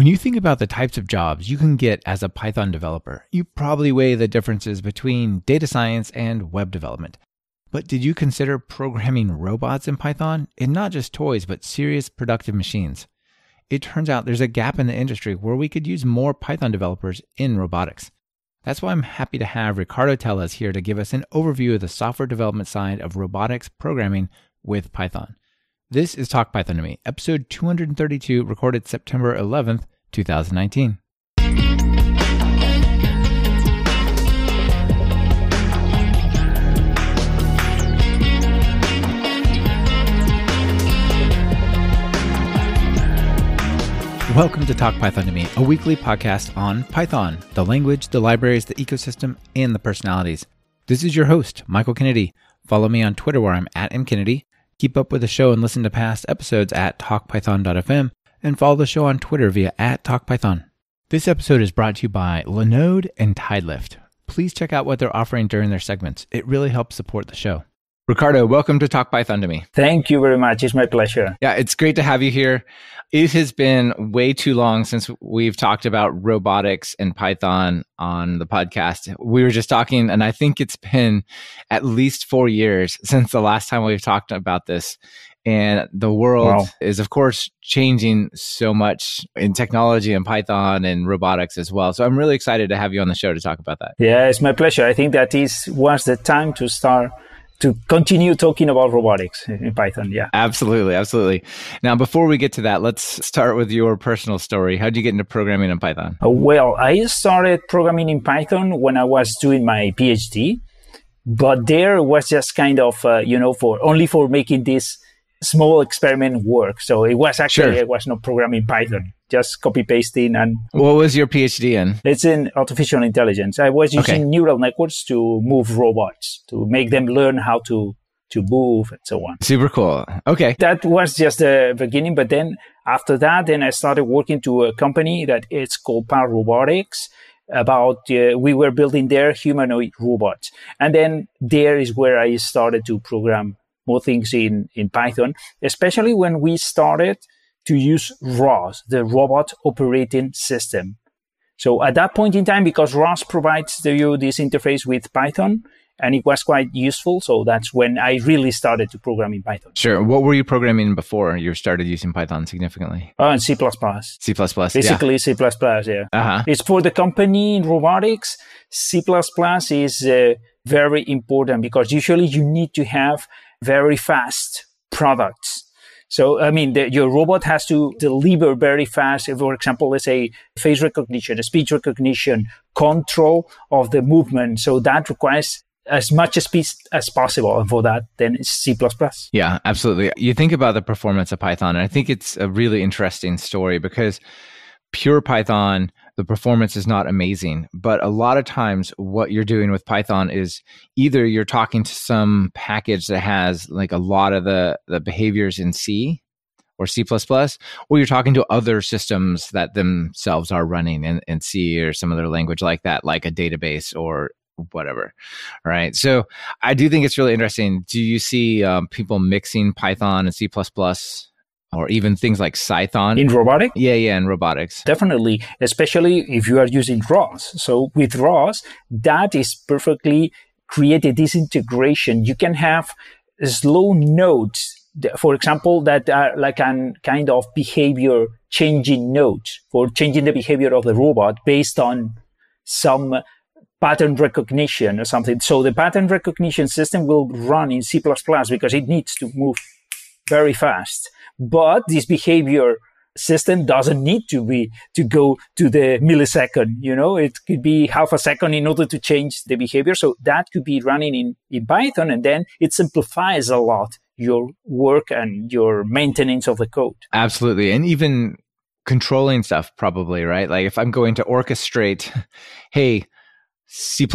When you think about the types of jobs you can get as a Python developer, you probably weigh the differences between data science and web development. But did you consider programming robots in Python? And not just toys, but serious productive machines. It turns out there's a gap in the industry where we could use more Python developers in robotics. That's why I'm happy to have Ricardo Tellez here to give us an overview of the software development side of robotics programming with Python. This is Talk Python to Me, episode 232, recorded September 11th, 2019. Welcome to Talk Python to Me, a weekly podcast on Python, the language, the libraries, the ecosystem, and the personalities. This is your host, Michael Kennedy. Follow me on Twitter where I'm at mkennedy. Keep up with the show and listen to past episodes at talkpython.fm and follow the show on Twitter via at talkpython. This episode is brought to you by Linode and Tidelift. Please check out what they're offering during their segments. It really helps support the show. Ricardo, welcome to Talk Python to me. Thank you very much. It's my pleasure. Yeah, it's great to have you here. It has been way too long since we've talked about robotics and Python on the podcast. We were just talking, and I think it's been at least four years since the last time we've talked about this. And the world wow. is, of course, changing so much in technology and Python and robotics as well. So I'm really excited to have you on the show to talk about that. Yeah, it's my pleasure. I think that is was the time to start to continue talking about robotics in Python. Yeah. Absolutely. Absolutely. Now, before we get to that, let's start with your personal story. How did you get into programming in Python? Uh, well, I started programming in Python when I was doing my PhD, but there was just kind of, uh, you know, for only for making this small experiment work. So it was actually, sure. I was not programming Python just copy pasting and what was your phd in? It's in artificial intelligence. I was using okay. neural networks to move robots to make them learn how to to move and so on. Super cool. Okay. That was just the beginning but then after that then i started working to a company that it's called PAL Robotics. About uh, we were building their humanoid robots. And then there is where i started to program more things in in python especially when we started to use ROS, the Robot Operating System. So at that point in time, because ROS provides you this interface with Python, and it was quite useful. So that's when I really started to program in Python. Sure. What were you programming before you started using Python significantly? Oh, and C++. C++. Basically yeah. C++, yeah. Uh-huh. It's for the company in robotics. C++ is uh, very important because usually you need to have very fast products so, I mean, the, your robot has to deliver very fast. For example, let's say face recognition, speech recognition, control of the movement. So that requires as much speed as possible. And for that, then it's C++. Yeah, absolutely. You think about the performance of Python, and I think it's a really interesting story because pure Python the performance is not amazing. But a lot of times, what you're doing with Python is either you're talking to some package that has like a lot of the, the behaviors in C or C, or you're talking to other systems that themselves are running in, in C or some other language like that, like a database or whatever. All right. So I do think it's really interesting. Do you see um, people mixing Python and C or even things like Cython. In robotics? Yeah, yeah, in robotics. Definitely, especially if you are using ROS. So with ROS, that is perfectly created this integration. You can have slow nodes, for example, that are like a kind of behavior changing nodes for changing the behavior of the robot based on some pattern recognition or something. So the pattern recognition system will run in C++ because it needs to move very fast. But this behavior system doesn't need to be to go to the millisecond you know? It could be half a second in order to change the behavior. So that could be running in, in python and then it simplifies a lot your work and your maintenance of the code. Absolutely. And even controlling stuff probably right? Like if i'm going to orchestrate hey c++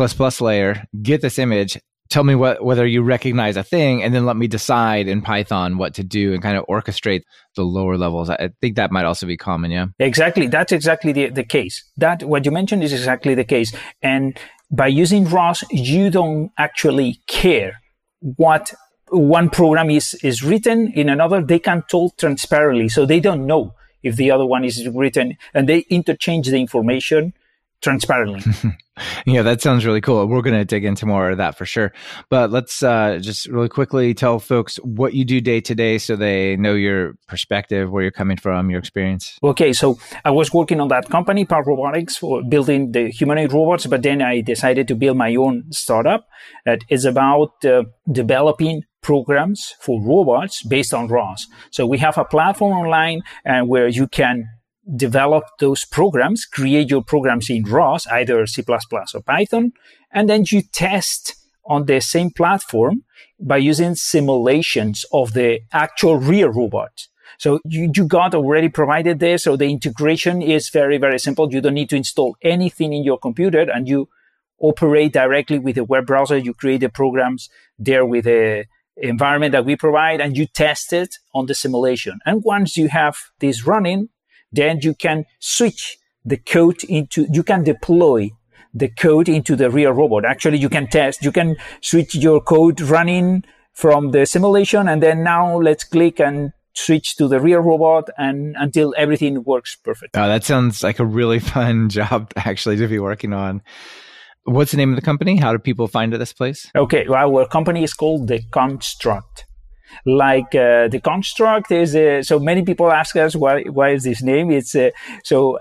layer get this image tell me what whether you recognize a thing and then let me decide in python what to do and kind of orchestrate the lower levels. I think that might also be common yeah? Exactly. That's exactly the, the case. That what you mentioned is exactly the case. And by using ros you don't actually care what one program is is written in another. They can talk transparently so they don't know if the other one is written, and they interchange the information transparently. yeah, that sounds really cool. We're going to dig into more of that for sure. But let's uh, just really quickly tell folks what you do day to day so they know your perspective, where you're coming from, your experience. Okay, so I was working on that company, PAL Robotics, for building the humanoid robots, but then I decided to build my own startup that is about uh, developing programs for robots based on ROS. So we have a platform online and where you can develop those programs, create your programs in ROS, either C++ or Python, and then you test on the same platform by using simulations of the actual real robot. So you, you got already provided this. So the integration is very, very simple. You don't need to install anything in your computer and you operate directly with a web browser. You create the programs there with a environment that we provide and you test it on the simulation. And once you have this running, then you can switch the code into, you can deploy the code into the real robot. Actually, you can test, you can switch your code running from the simulation and then now let's click and switch to the real robot and until everything works perfect. Oh, that sounds like a really fun job actually to be working on. What's the name of the company? How do people find this place? Okay, well, our company is called The Construct like uh, the construct is uh, so many people ask us why why is this name? It's uh, so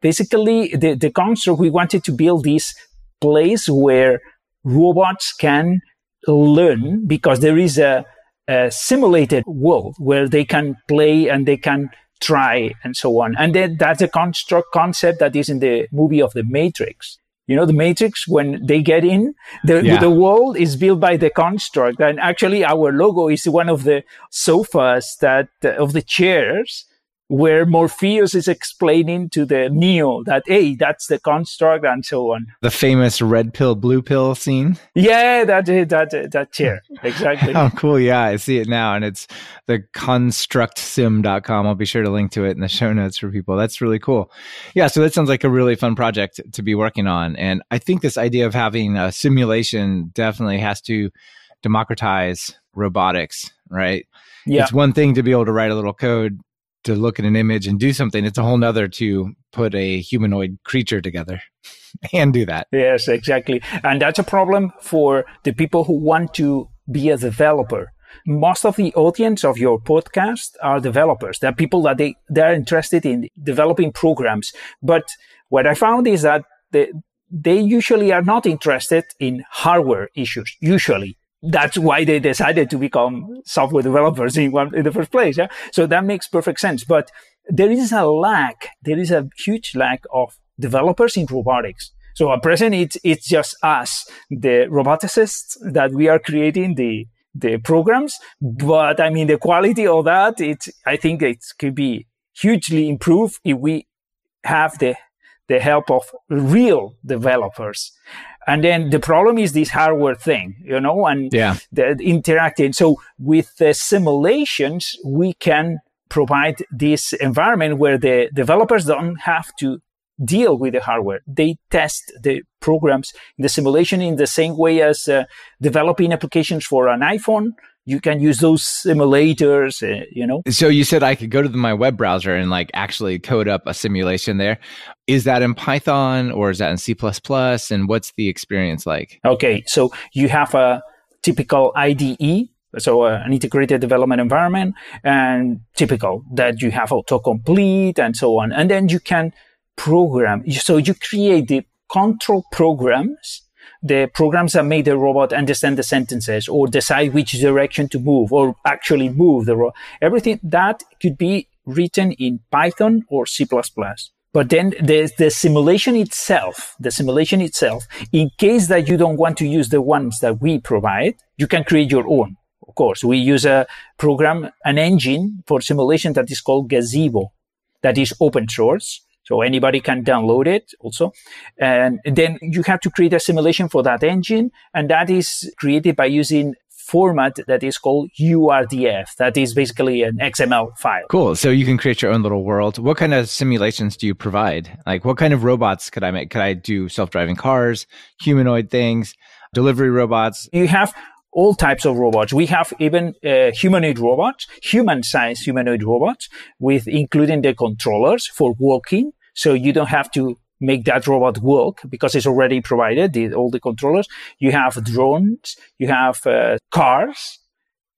basically the the construct we wanted to build this place where robots can learn because there is a, a simulated world where they can play and they can try and so on. And then that's a construct concept that is in the movie of the matrix you know, the matrix, when they get in, the, yeah. the world is built by the construct. And actually our logo is one of the sofas that, uh, of the chairs where Morpheus is explaining to the Neo that, hey, that's the construct and so on. The famous red pill, blue pill scene? Yeah, that, that, that chair. Exactly. oh, cool. Yeah, I see it now. And it's the constructsim.com. I'll be sure to link to it in the show notes for people. That's really cool. Yeah, so that sounds like a really fun project to be working on. And I think this idea of having a simulation definitely has to democratize robotics, right? Yeah. It's one thing to be able to write a little code to look at an image and do something. It's a whole nother to put a humanoid creature together and do that. Yes, exactly. And that's a problem for the people who want to be a developer. Most of the audience of your podcast are developers. They're people that they, they're interested in developing programs. But what I found is that they, they usually are not interested in hardware issues, usually that's why they decided to become software developers in one in the first place. Yeah. So that makes perfect sense. But there is a lack, there is a huge lack of developers in robotics. So at present, it's, it's just us, the roboticists that we are creating the, the programs. But I mean, the quality of that, it's, I think it could be hugely improved if we have the, the help of real developers. And then the problem is this hardware thing, you know, and yeah. the interacting. So with the simulations, we can provide this environment where the developers don't have to deal with the hardware. They test the programs in the simulation in the same way as uh, developing applications for an iPhone you can use those simulators, uh, you know. So you said I could go to the, my web browser and like actually code up a simulation there. Is that in Python or is that in C++? And what's the experience like? Okay. So you have a typical IDE. So uh, an integrated development environment and typical that you have autocomplete and so on. And then you can program. So you create the control programs the programs that make the robot understand the sentences or decide which direction to move or actually move the robot. Everything that could be written in Python or C++. But then there's the simulation itself, the simulation itself, in case that you don't want to use the ones that we provide, you can create your own. Of course, we use a program, an engine for simulation that is called Gazebo that is open source. So anybody can download it also. And then you have to create a simulation for that engine. And that is created by using format that is called URDF. That is basically an XML file. Cool. So you can create your own little world. What kind of simulations do you provide? Like what kind of robots could I make? Could I do self-driving cars, humanoid things, delivery robots? You have all types of robots. We have even uh, humanoid robots, human-sized humanoid robots, with including the controllers for walking. So you don't have to make that robot work because it's already provided the, all the controllers. You have drones, you have uh, cars.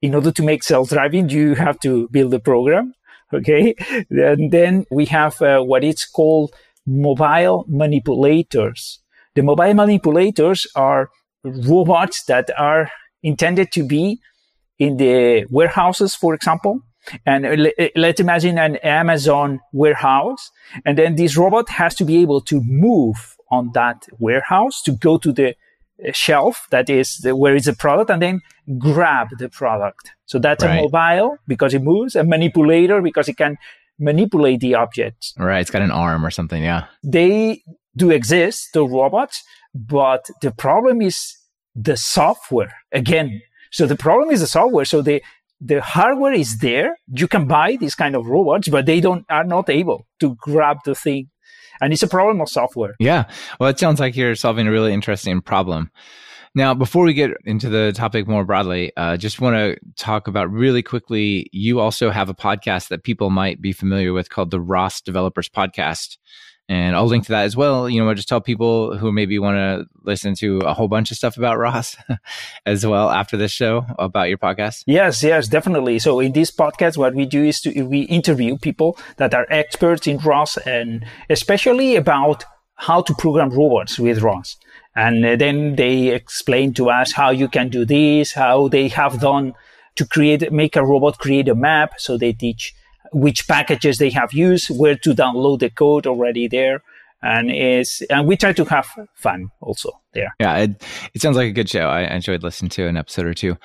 In order to make self-driving, you have to build a program. Okay. And then we have uh, what it's called mobile manipulators. The mobile manipulators are robots that are intended to be in the warehouses, for example. And let's imagine an Amazon warehouse. And then this robot has to be able to move on that warehouse to go to the uh, shelf that is the, where is the product and then grab the product. So that's right. a mobile because it moves, a manipulator because it can manipulate the objects. Right. It's got an arm or something. Yeah. They do exist, the robots, but the problem is the software again. So the problem is the software. So the, the hardware is there. You can buy these kind of robots, but they don't, are not able to grab the thing. And it's a problem of software. Yeah. Well, it sounds like you're solving a really interesting problem. Now, before we get into the topic more broadly, uh, just want to talk about really quickly. You also have a podcast that people might be familiar with called the ROS Developers Podcast and I'll link to that as well. You know, I'll just tell people who maybe want to listen to a whole bunch of stuff about ROS as well after this show about your podcast. Yes, yes, definitely. So in this podcast, what we do is to we interview people that are experts in ROS and especially about how to program robots with ROS. And uh, then they explain to us how you can do this, how they have done to create, make a robot create a map. So they teach which packages they have used, where to download the code already there. And is, and we try to have fun also there. Yeah. It, it sounds like a good show. I enjoyed listening to an episode or two.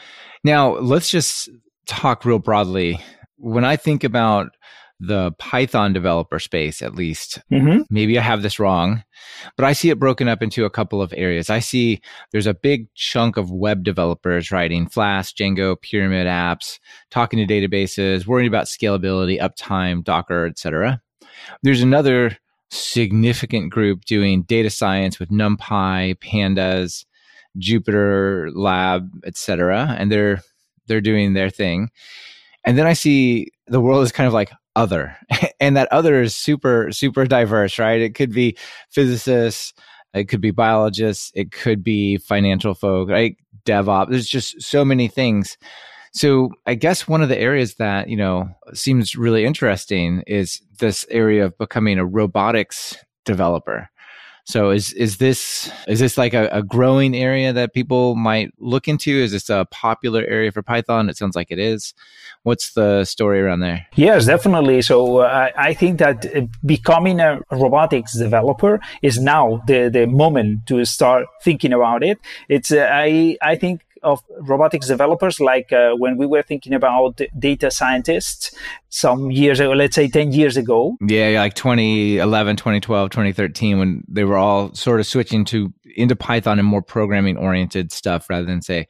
Now let's just talk real broadly. When I think about the Python developer space, at least. Mm-hmm. Maybe I have this wrong, but I see it broken up into a couple of areas. I see there's a big chunk of web developers writing Flask, Django, Pyramid apps, talking to databases, worrying about scalability, uptime, Docker, etc. There's another significant group doing data science with NumPy, Pandas, Jupyter Lab, etc. And they're they're doing their thing. And then I see the world is kind of like other. and that other is super, super diverse, right? It could be physicists, it could be biologists, it could be financial folk, right? DevOps. There's just so many things. So I guess one of the areas that, you know, seems really interesting is this area of becoming a robotics developer. So is is this is this like a, a, growing area that people might look into? Is this a popular area for Python? It sounds like it is. What's the story around there? Yes, definitely. So uh, I think that uh, becoming a robotics developer is now the the moment to start thinking about it. It's uh, I I think of robotics developers, like uh, when we were thinking about data scientists some years ago, let's say 10 years ago. Yeah, like 2011, 2012, 2013, when they were all sort of switching to into Python and more programming oriented stuff rather than say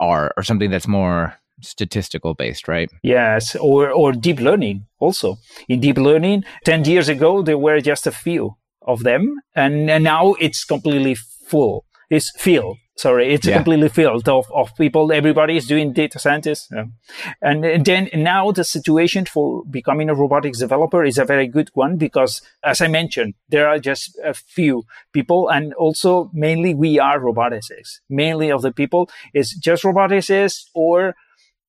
R or something that's more statistical based, right? Yes, or, or deep learning also. In deep learning, 10 years ago, there were just a few of them, and, and now it's completely full. It's filled sorry it's yeah. completely filled of, of people. Everybody is doing data scientists. Yeah. and then now the situation for becoming a robotics developer is a very good one because as i mentioned there are just a few people and also mainly we are roboticists. Mainly of the people is just roboticists or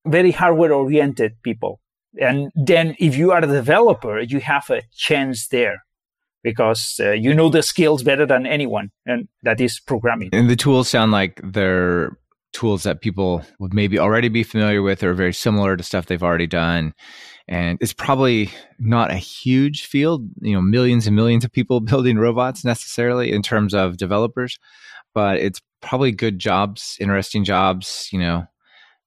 very hardware oriented people. And then if you are a developer you have a chance there because uh, you know the skills better than anyone, and that is programming. And the tools sound like they're tools that people would maybe already be familiar with or very similar to stuff they've already done. And it's probably not a huge field, you know, millions and millions of people building robots necessarily in terms of developers, but it's probably good jobs, interesting jobs, you know,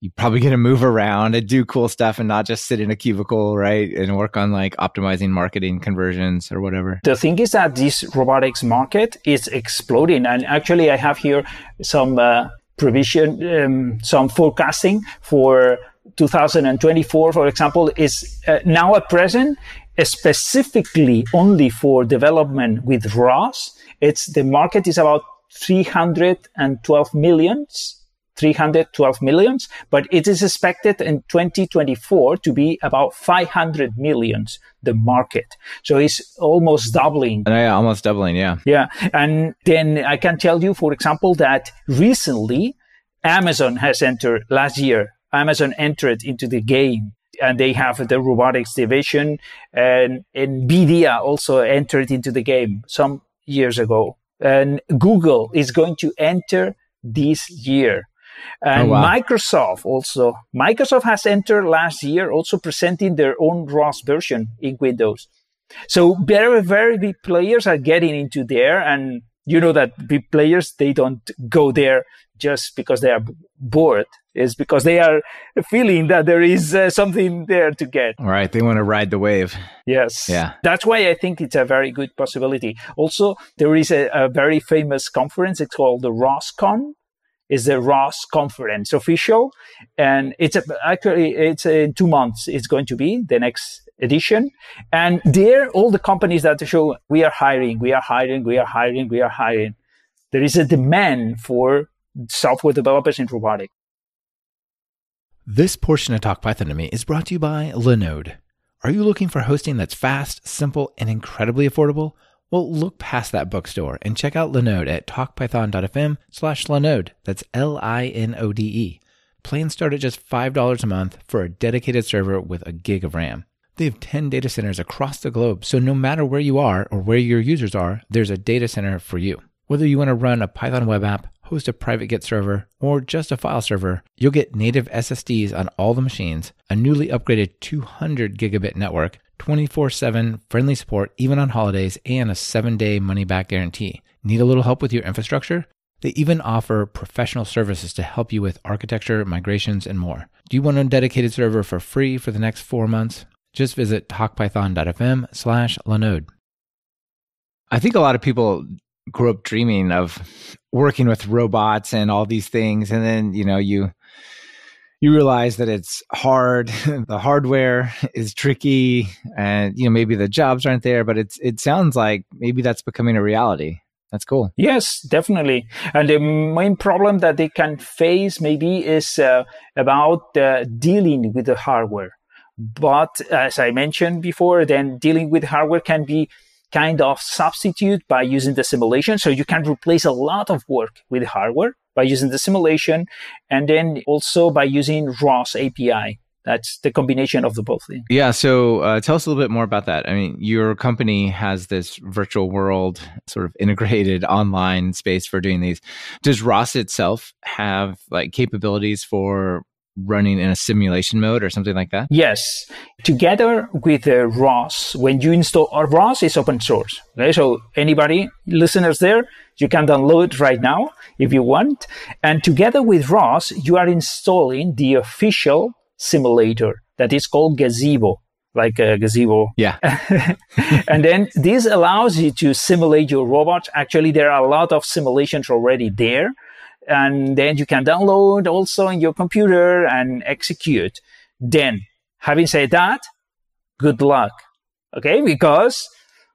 you probably get to move around and do cool stuff and not just sit in a cubicle, right? And work on like optimizing marketing conversions or whatever. The thing is that this robotics market is exploding. And actually, I have here some uh, provision, um, some forecasting for 2024, for example, is uh, now at present specifically only for development with ROS. It's the market is about 312 millions 312 millions, but it is expected in 2024 to be about 500 millions, the market. So it's almost doubling. Uh, yeah, almost doubling. Yeah. Yeah. And then I can tell you, for example, that recently Amazon has entered last year. Amazon entered into the game and they have the robotics division and NVIDIA also entered into the game some years ago. And Google is going to enter this year. And oh, wow. Microsoft also, Microsoft has entered last year also presenting their own ROS version in Windows. So very, very big players are getting into there. And you know that big players, they don't go there just because they are bored. It's because they are feeling that there is uh, something there to get. All right. They want to ride the wave. Yes. Yeah. That's why I think it's a very good possibility. Also, there is a, a very famous conference. It's called the ROSCON is the ROS conference official. And it's a, actually, it's in two months. It's going to be the next edition. And there, all the companies that show we are hiring, we are hiring, we are hiring, we are hiring. There is a demand for software developers in robotics. This portion of Talk Python to Me is brought to you by Linode. Are you looking for hosting that's fast, simple, and incredibly affordable? Well, look past that bookstore and check out Linode at talkpython.fm slash Linode. That's L-I-N-O-D-E. Plans start at just $5 a month for a dedicated server with a gig of RAM. They have 10 data centers across the globe, so no matter where you are or where your users are, there's a data center for you. Whether you want to run a Python web app, host a private Git server, or just a file server, you'll get native SSDs on all the machines, a newly upgraded 200 gigabit network, 24 7 friendly support even on holidays, and a 7 day money back guarantee. Need a little help with your infrastructure? They even offer professional services to help you with architecture, migrations, and more. Do you want a dedicated server for free for the next four months? Just visit talkpython.fm slash Linode. I think a lot of people grew up dreaming of working with robots and all these things. And then, you know, you you realize that it's hard the hardware is tricky and you know maybe the jobs aren't there but it's it sounds like maybe that's becoming a reality. That's cool. Yes definitely. And the main problem that they can face maybe is uh, about uh, dealing with the hardware. But as i mentioned before then dealing with hardware can be kind of substitute by using the simulation. So you can replace a lot of work with hardware by using the simulation and then also by using ROS API. That's the combination of the both. Yeah. So uh, tell us a little bit more about that. I mean, your company has this virtual world sort of integrated online space for doing these. Does ROS itself have like capabilities for running in a simulation mode or something like that? Yes. Together with uh, ROS, when you install uh, ROS is open source. Okay, so anybody listeners there, you can download right now if you want. And together with ROS, you are installing the official simulator that is called Gazebo. Like a gazebo. Yeah. and then this allows you to simulate your robot. Actually, there are a lot of simulations already there and then you can download also in your computer and execute. Then, having said that, good luck. Okay, because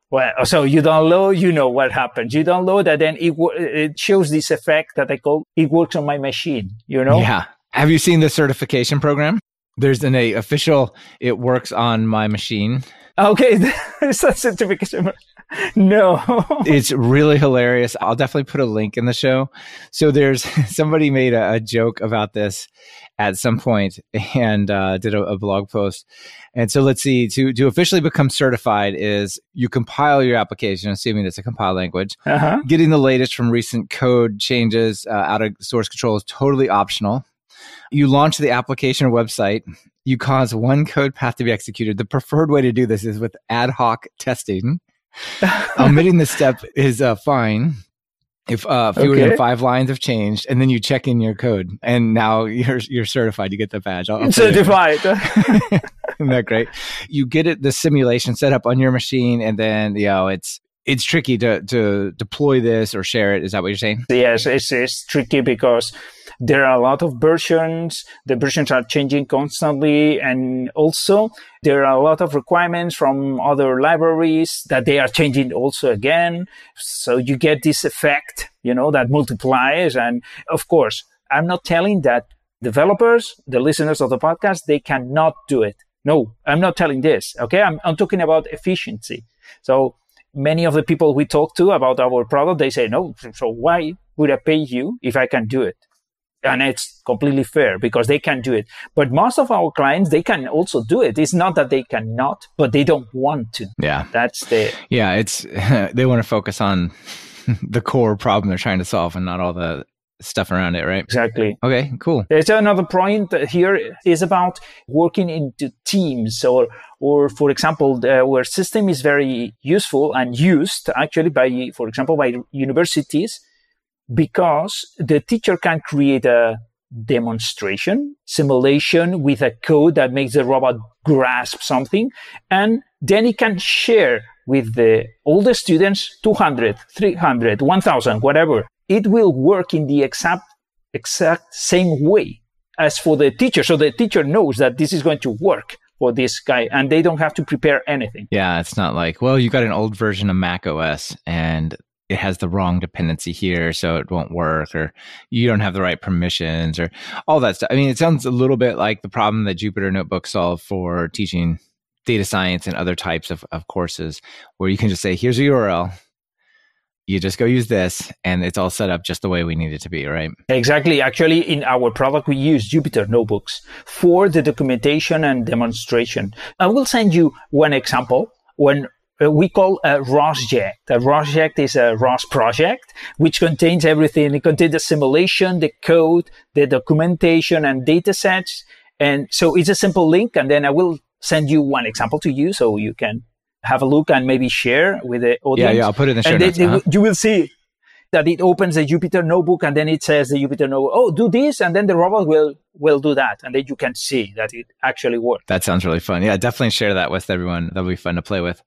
well, so you download, you know what happens. You download and then it it shows this effect that I call it works on my machine. You know? Yeah. Have you seen the certification program? There's an a official. It works on my machine. Okay, it's a certification no. it's really hilarious. I'll definitely put a link in the show. So there's somebody made a, a joke about this at some point and uh, did a, a, blog post. And so let's see to to officially become certified is you compile your application, assuming it's a compile language. Uh-huh. Getting the latest from recent code changes uh, out of source control is totally optional. You launch the application or website. You cause one code path to be executed. The preferred way to do this is with ad hoc testing. Omitting the step is uh, fine if uh, fewer okay. than five lines have changed, and then you check in your code, and now you're you're certified. You get the badge. I'll, I'll certified. Isn't that great? You get it the simulation set up on your machine, and then you know it's it's tricky to to deploy this or share it. Is that what you're saying? Yes, it's it's tricky because there are a lot of versions. The versions are changing constantly. And also there are a lot of requirements from other libraries that they are changing also again. So you get this effect, you know, that multiplies. And of course, I'm not telling that developers, the listeners of the podcast, they cannot do it. No, I'm not telling this. Okay. I'm, I'm talking about efficiency. So many of the people we talk to about our product, they say, no, so why would I pay you if I can do it? And it's completely fair because they can do it. But most of our clients, they can also do it. It's not that they cannot, but they don't want to. Yeah. That's the. Yeah. It's, they want to focus on the core problem they're trying to solve and not all the stuff around it, right? Exactly. Okay, cool. There's another point here is about working into teams or, or for example, the, where system is very useful and used actually by, for example, by universities because the teacher can create a demonstration, simulation with a code that makes the robot grasp something. And then it can share with the, all the students 200, 300, 1000, whatever it will work in the exact, exact same way as for the teacher. So the teacher knows that this is going to work for this guy and they don't have to prepare anything. Yeah, it's not like, well, you got an old version of Mac OS and it has the wrong dependency here, so it won't work, or you don't have the right permissions, or all that stuff. I mean, it sounds a little bit like the problem that Jupyter Notebook solved for teaching data science and other types of, of courses, where you can just say, here's a URL, you just go use this and it's all set up just the way we need it to be, right? Exactly. Actually, in our product, we use Jupyter notebooks for the documentation and demonstration. I will send you one example when uh, we call a ROSject. A ROSject is a ROS project, which contains everything. It contains the simulation, the code, the documentation and data sets. And so it's a simple link. And then I will send you one example to you so you can have a look and maybe share with the audience. Yeah, yeah, I'll put it in the show and notes. They, uh-huh. you will see that it opens the Jupyter notebook and then it says the Jupyter notebook, oh, do this. And then the robot will, will do that. And then you can see that it actually works. That sounds really fun. Yeah, definitely share that with everyone. That'll be fun to play with.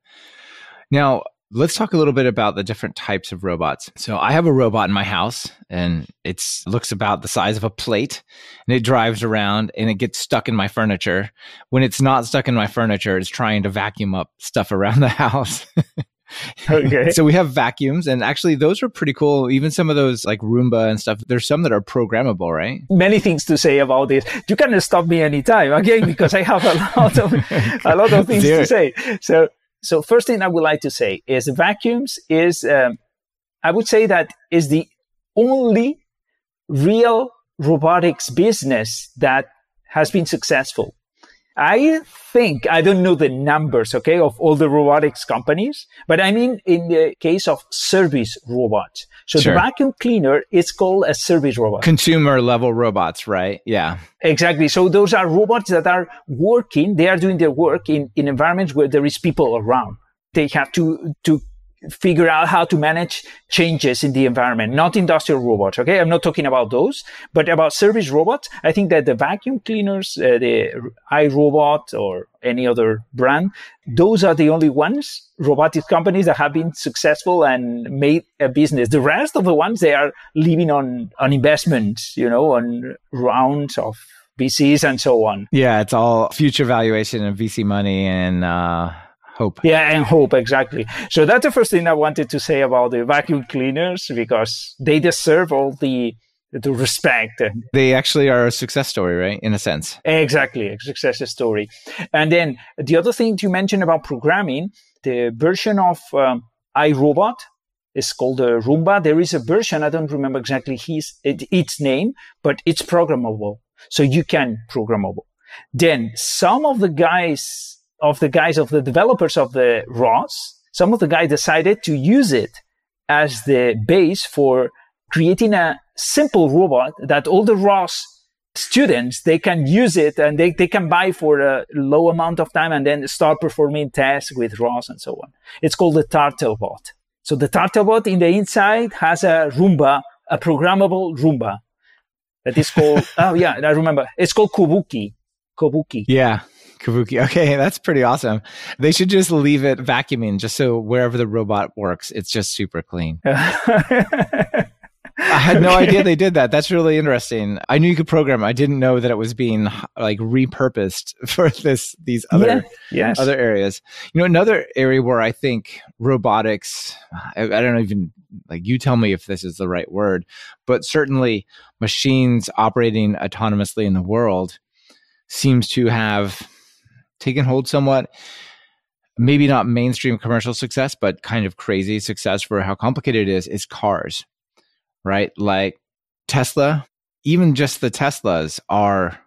Now, let's talk a little bit about the different types of robots. So I have a robot in my house and it looks about the size of a plate and it drives around and it gets stuck in my furniture. When it's not stuck in my furniture, it's trying to vacuum up stuff around the house. okay. so we have vacuums and actually those are pretty cool. Even some of those like Roomba and stuff, there's some that are programmable, right? Many things to say about this. You can stop me anytime again because I have a lot of a lot of things to say. So so first thing I would like to say is vacuums is, um, I would say that is the only real robotics business that has been successful. I think, I don't know the numbers, okay, of all the robotics companies, but I mean, in the case of service robots. So sure. the vacuum cleaner is called a service robot. Consumer level robots, right? Yeah. Exactly. So those are robots that are working, they are doing their work in, in environments where there is people around. They have to, to figure out how to manage changes in the environment, not industrial robots. Okay. I'm not talking about those, but about service robots. I think that the vacuum cleaners, uh, the iRobot or any other brand, those are the only ones, robotic companies that have been successful and made a business. The rest of the ones, they are living on, on investments, you know, on rounds of VCs and so on. Yeah. It's all future valuation and VC money and, uh, hope. Yeah, and hope, exactly. So that's the first thing I wanted to say about the vacuum cleaners because they deserve all the the respect. They actually are a success story, right? In a sense. Exactly, a success story. And then the other thing you mentioned about programming, the version of um, iRobot is called the Roomba. There is a version, I don't remember exactly his, it, its name, but it's programmable. So you can programmable. Then some of the guys of the guys of the developers of the ROS, some of the guys decided to use it as the base for creating a simple robot that all the ROS students, they can use it and they, they can buy for a low amount of time and then start performing tasks with ROS and so on. It's called the Turtlebot. So the Turtlebot in the inside has a Roomba, a programmable Roomba that is called, oh yeah, I remember. It's called Kobuki. Kobuki. Yeah. Kabuki. Okay, that's pretty awesome. They should just leave it vacuuming just so wherever the robot works, it's just super clean. I had no idea they did that. That's really interesting. I knew you could program. I didn't know that it was being like repurposed for this these other yeah, yes. other areas. You know, another area where I think robotics. I, I don't even like you tell me if this is the right word, but certainly machines operating autonomously in the world seems to have taken hold somewhat maybe not mainstream commercial success, but kind of crazy success for how complicated it is, is cars, right? Like Tesla, even just the Teslas are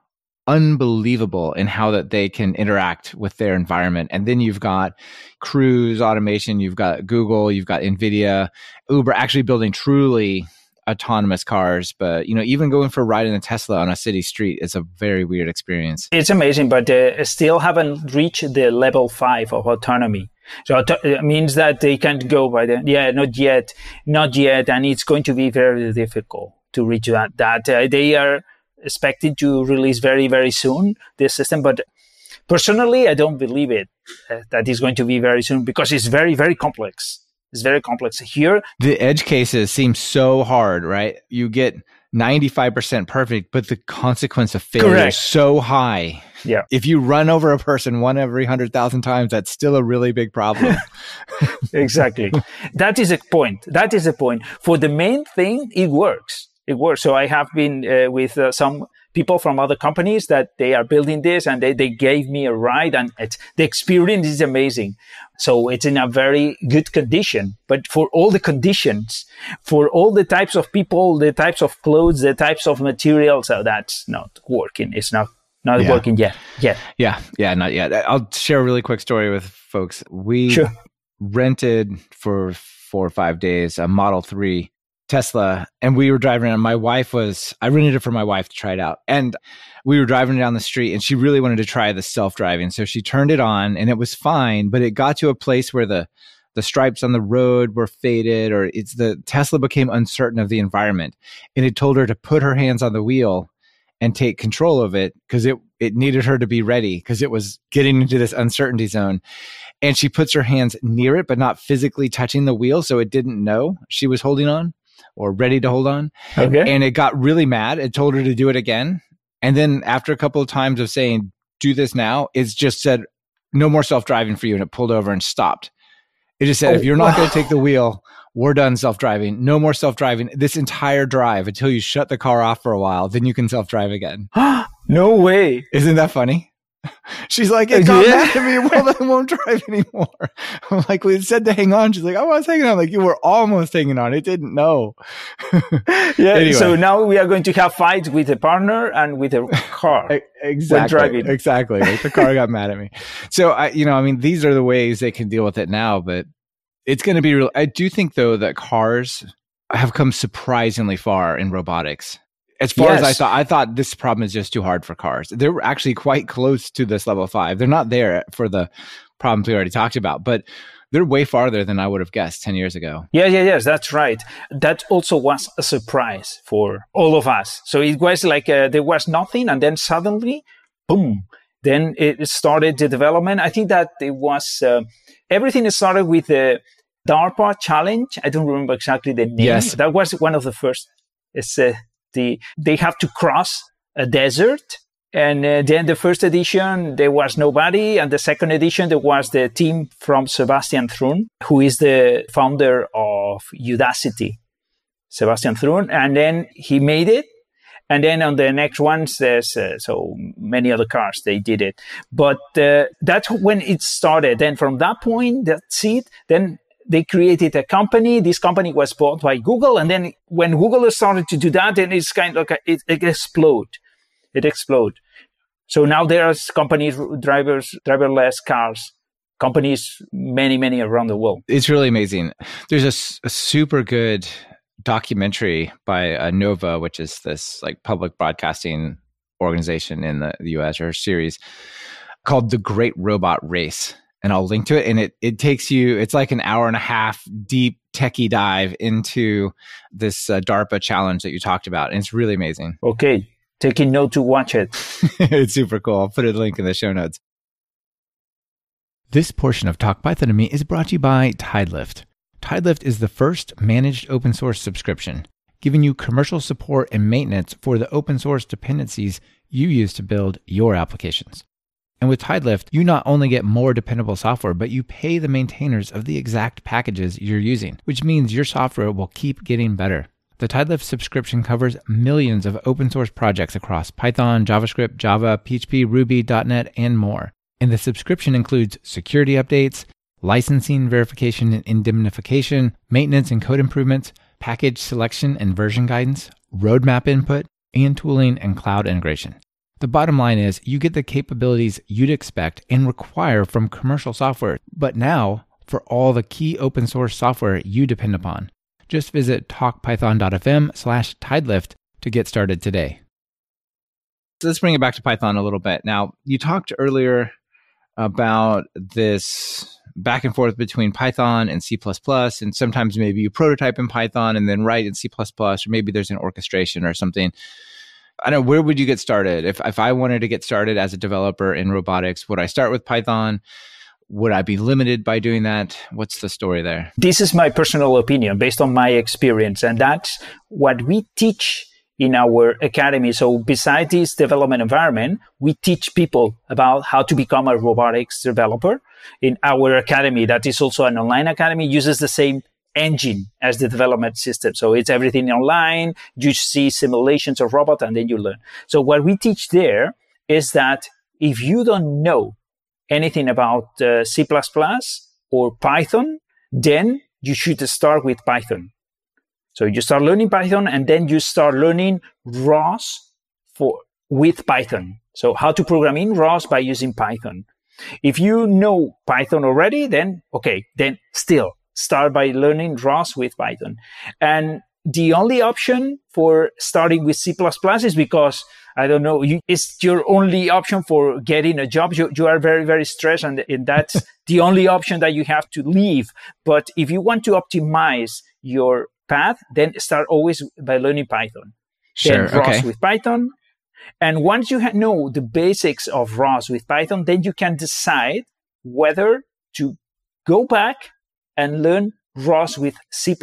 unbelievable in how that they can interact with their environment. And then you've got cruise automation, you've got Google, you've got Nvidia, Uber actually building truly autonomous cars, but you know, even going for a ride in a Tesla on a city street is a very weird experience. It's amazing, but they still haven't reached the level five of autonomy. So it means that they can't go by the yeah, not yet, not yet, and it's going to be very difficult to reach that. That uh, they are expected to release very very soon this system, but personally, I don't believe it uh, that is going to be very soon because it's very very complex is very complex. Here, the edge cases seem so hard, right? You get 95% perfect, but the consequence of failure Correct. is so high. Yeah. If you run over a person one every 100,000 times, that's still a really big problem. exactly. that is a point. That is a point. For the main thing, it works. It works. So I have been uh, with uh, some people from other companies that they are building this and they, they gave me a ride and the experience is amazing. So it's in a very good condition. But for all the conditions, for all the types of people, the types of clothes, the types of materials, so that's not working. It's not not yeah. working yet. Yet. Yeah. Yeah. Not yet. I'll share a really quick story with folks. We sure. rented for four or five days a Model 3 Tesla and we were driving around. My wife was, I rented it for my wife to try it out. And we were driving down the street and she really wanted to try the self driving. So she turned it on and it was fine, but it got to a place where the, the stripes on the road were faded or it's the Tesla became uncertain of the environment and it told her to put her hands on the wheel and take control of it because it, it needed her to be ready because it was getting into this uncertainty zone. And she puts her hands near it, but not physically touching the wheel. So it didn't know she was holding on or ready to hold on. Okay. And it got really mad. It told her to do it again. And then after a couple of times of saying, do this now, it's just said, no more self driving for you. And it pulled over and stopped. It just said, oh, if you're not wow. going to take the wheel, we're done self driving. No more self driving this entire drive until you shut the car off for a while. Then you can self drive again. no way. Isn't that funny? She's like, it got yeah. mad at me. Well, I won't drive anymore. I'm like, we said to hang on. She's like, I was hanging on. Like, you were almost hanging on. It didn't know. yeah. Anyway. So now we are going to have fights with a partner and with a car. exactly. Exactly. Like the car got mad at me. So I, you know, I mean, these are the ways they can deal with it now, but it's going to be real. I do think though that cars have come surprisingly far in robotics as far yes. as I thought, I thought this problem is just too hard for cars. They're actually quite close to this level five. They're not there for the problems we already talked about, but they're way farther than I would have guessed 10 years ago. Yeah, yeah, yes, that's right. That also was a surprise for all of us. So it was like uh, there was nothing, and then suddenly, boom, then it started the development. I think that it was uh, everything started with the DARPA challenge. I don't remember exactly the name. Yes. That was one of the first. It's uh, the, they have to cross a desert. And uh, then the first edition, there was nobody. And the second edition, there was the team from Sebastian Thrun, who is the founder of Udacity, Sebastian Thrun. And then he made it. And then on the next ones, there's uh, so many other cars, they did it. But uh, that's when it started. Then from that point, that's it. Then they created a company. This company was bought by Google. And then when Google started to do that, then it's kind of like a, it, it explode. It explode. So now there are companies, drivers, driverless cars, companies, many, many around the world. It's really amazing. There's a, a super good documentary by uh, Nova, which is this like public broadcasting organization in the, the US or series called The Great Robot Race and I'll link to it. And it it takes you. It's like an hour and a half deep techie dive into this uh, DARPA challenge that you talked about, and it's really amazing. Okay, taking note to watch it. it's super cool. I'll put a link in the show notes. This portion of Talk Python to Me is brought to you by Tidelift. Tidelift is the first managed open source subscription. giving you commercial support and maintenance for the open source dependencies you use to build your applications. And with Tidelift, you not only get more dependable software, but you pay the maintainers of the exact packages you're using, which means your software will keep getting better. The Tidelift subscription covers millions of open source projects across Python, JavaScript, Java, PHP, Ruby, .NET, and more. And the subscription includes security updates, licensing verification and indemnification, maintenance and code improvements, package selection and version guidance, roadmap input, and tooling and cloud integration. The bottom line is you get the capabilities you'd expect and require from commercial software, but now for all the key open source software you depend upon. Just visit talkpython.fm slash tidelift to get started today. So let's bring it back to Python a little bit. Now, you talked earlier about this back and forth between Python and C++, and sometimes maybe you prototype in Python and then write in C++, or maybe there's an orchestration or something. I don't know, where would you get started? If, if I wanted to get started as a developer in robotics, would I start with Python? Would I be limited by doing that? What's the story there? This is my personal opinion based on my experience. And that's what we teach in our academy. So besides this development environment, we teach people about how to become a robotics developer in our academy. That is also an online academy uses the same engine as the development system. So it's everything online. You see simulations of robot and then you learn. So what we teach there is that if you don't know anything about uh, C++ or Python, then you should start with Python. So you start learning Python and then you start learning ROS for with Python. So how to program in ROS by using Python. If you know Python already, then okay, then still start by learning ROS with Python. And the only option for starting with C++ is because I don't know, you, it's your only option for getting a job. You, you are very, very stressed and, and that's the only option that you have to leave. But if you want to optimize your path, then start always by learning Python. Sure. Then ROS okay. with Python. And once you ha- know the basics of ROS with Python, then you can decide whether to go back and learn ROS with C++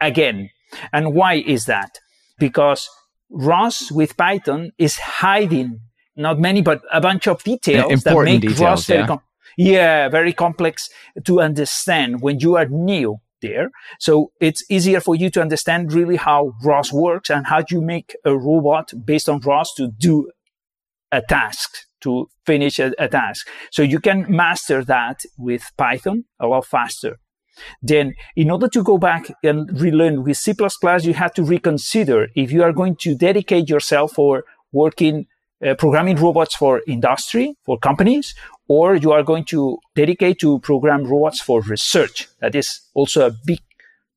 again. And why is that? Because ROS with Python is hiding not many, but a bunch of details that make details, ROS very yeah. com- yeah, very complex to understand when you are new there. So it's easier for you to understand really how ROS works and how you make a robot based on ROS to do a task, to finish a, a task. So you can master that with Python a lot faster. Then in order to go back and relearn with C++, you have to reconsider if you are going to dedicate yourself for working, uh, programming robots for industry, for companies, or you are going to dedicate to program robots for research. That is also a big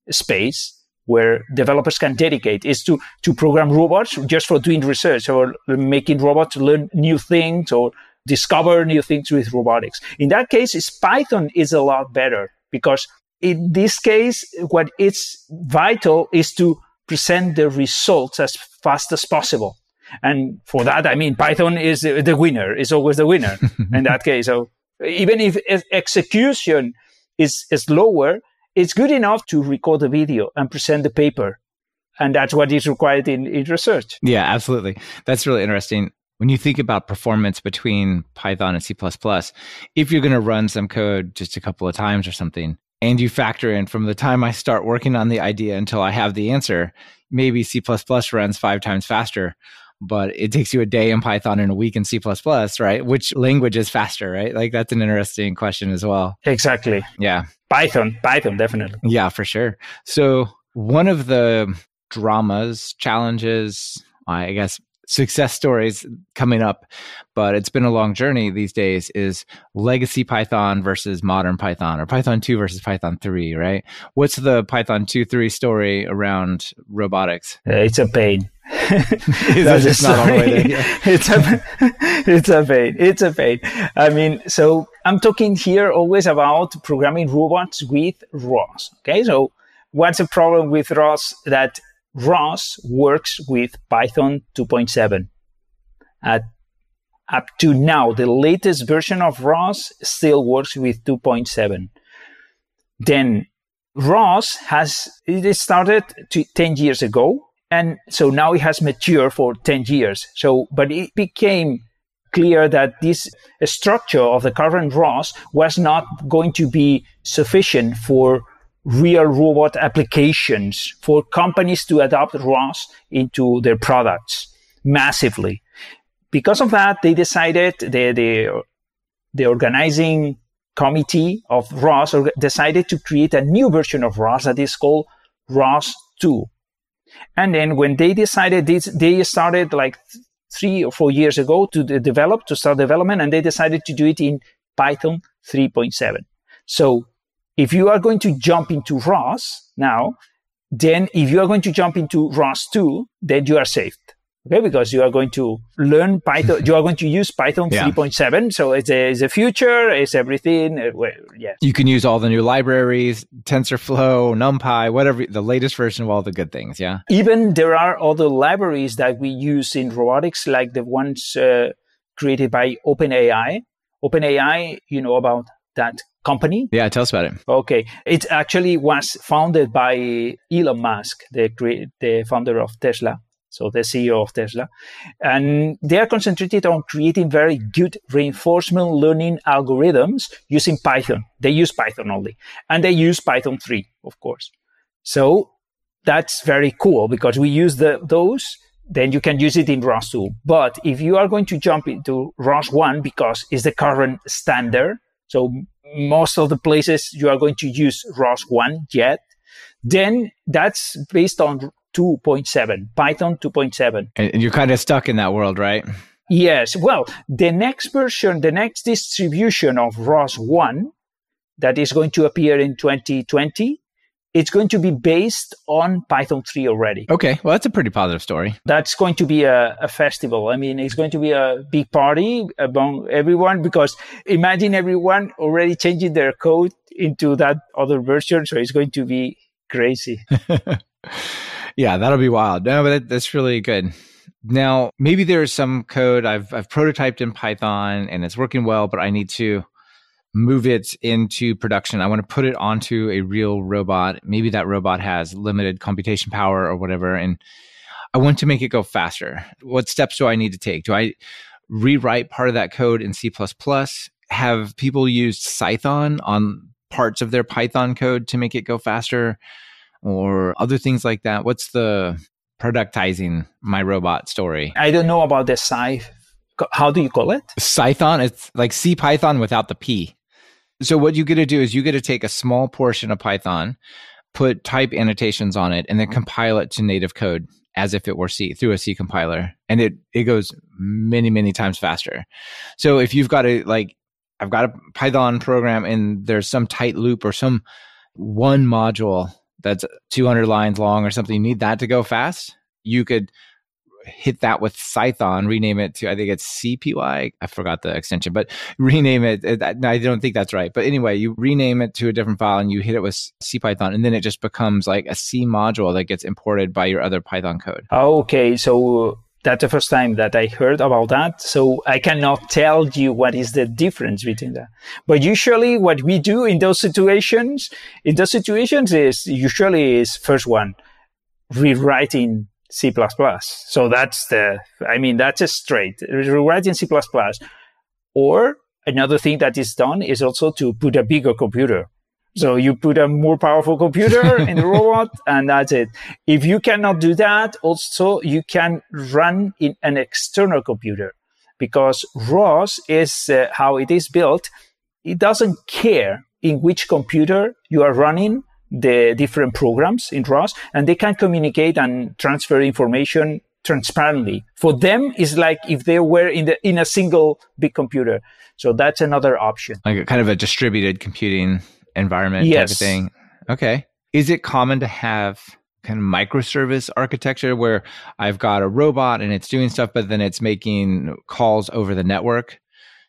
space where developers can dedicate is to, to program robots just for doing research or making robots learn new things or discover new things with robotics. In that case, Python is a lot better because in this case, what is vital is to present the results as fast as possible. And for that, I mean, Python is the winner, is always the winner in that case. So even if execution is, is lower, it's good enough to record the video and present the paper. And that's what is required in, in research. Yeah, absolutely. That's really interesting. When you think about performance between Python and C, if you're going to run some code just a couple of times or something, and you factor in from the time I start working on the idea until I have the answer, maybe C runs five times faster, but it takes you a day in Python and a week in C, right? Which language is faster, right? Like that's an interesting question as well. Exactly. Yeah. Python, Python, definitely. Yeah, for sure. So one of the dramas, challenges, I guess success stories coming up, but it's been a long journey these days is legacy Python versus modern Python or Python 2 versus Python 3, right? What's the Python 2 3 story around robotics? Uh, it's a pain. Just not all the way there. Yeah. it's a it's a pain. It's a pain. I mean, so I'm talking here always about programming robots with ROS. Okay, so what's the problem with ROS? That ROS works with Python 2.7. At up to now, the latest version of ROS still works with 2.7. Then ROS has, it started to 10 years ago. And so now it has matured for 10 years. So, but it became clear that this structure of the current ROS was not going to be sufficient for real robot applications for companies to adopt ROS into their products massively. Because of that, they decided the, the, the organizing committee of ROS decided to create a new version of ROS that is called ROS 2. And then when they decided this, they started like three or four years ago to develop, to start development, and they decided to do it in Python 3.7. So if you are going to jump into ROS now, then if you are going to jump into ROS 2, then you are saved. Okay, because you are going to learn Python, you are going to use Python yeah. 3.7. So it's a, it's a future, it's everything. Uh, well, yeah. You can use all the new libraries, TensorFlow, NumPy, whatever, the latest version of all the good things. Yeah. Even there are other libraries that we use in robotics, like the ones uh, created by OpenAI. OpenAI, you know about that company? Yeah, tell us about it. Okay. It actually was founded by Elon Musk, the, the founder of Tesla so the CEO of Tesla. And they are concentrated on creating very good reinforcement learning algorithms using Python. They use Python only. And they use Python 3, of course. So that's very cool because we use the, those, then you can use it in ROS 2. But if you are going to jump into ROS 1 because it's the current standard, so most of the places you are going to use ROS 1 yet, then that's based on 2.7, Python 2.7. And you're kind of stuck in that world, right? Yes. Well, the next version, the next distribution of ROS 1 that is going to appear in 2020, it's going to be based on Python 3 already. Okay. Well, that's a pretty positive story. That's going to be a, a festival. I mean, it's going to be a big party among everyone because imagine everyone already changing their code into that other version. So it's going to be crazy. Yeah, that'll be wild. No, but that, that's really good. Now, maybe there's some code I've I've prototyped in Python and it's working well, but I need to move it into production. I want to put it onto a real robot. Maybe that robot has limited computation power or whatever, and I want to make it go faster. What steps do I need to take? Do I rewrite part of that code in C++? Have people used Cython on parts of their Python code to make it go faster? Or other things like that? What's the productizing my robot story? I don't know about the scythe. How do you call it? Cython. It's like C Python without the P. So what you get to do is you get to take a small portion of Python, put type annotations on it, and then mm-hmm. compile it to native code as if it were C through a C compiler. And it, it goes many, many times faster. So if you've got a, like, I've got a Python program and there's some tight loop or some one module that's 200 lines long or something, you need that to go fast, you could hit that with Cython, rename it to, I think it's CPY. I forgot the extension, but rename it. Uh, I don't think that's right. But anyway, you rename it to a different file and you hit it with CPython, and then it just becomes like a C module that gets imported by your other Python code. Okay. So that's the first time that I heard about that. So I cannot tell you what is the difference between that. But usually what we do in those situations, in those situations is usually is first one, rewriting C++. So that's the, I mean, that's a straight rewriting C++. Or another thing that is done is also to put a bigger computer so you put a more powerful computer in the robot and that's it. If you cannot do that, also you can run in an external computer because ROS is uh, how it is built. It doesn't care in which computer you are running the different programs in ROS and they can communicate and transfer information transparently. For them, it's like if they were in the, in a single big computer. So that's another option. Like a, kind of a distributed computing environment yes. type of thing. Okay. Is it common to have kind of microservice architecture where I've got a robot and it's doing stuff, but then it's making calls over the network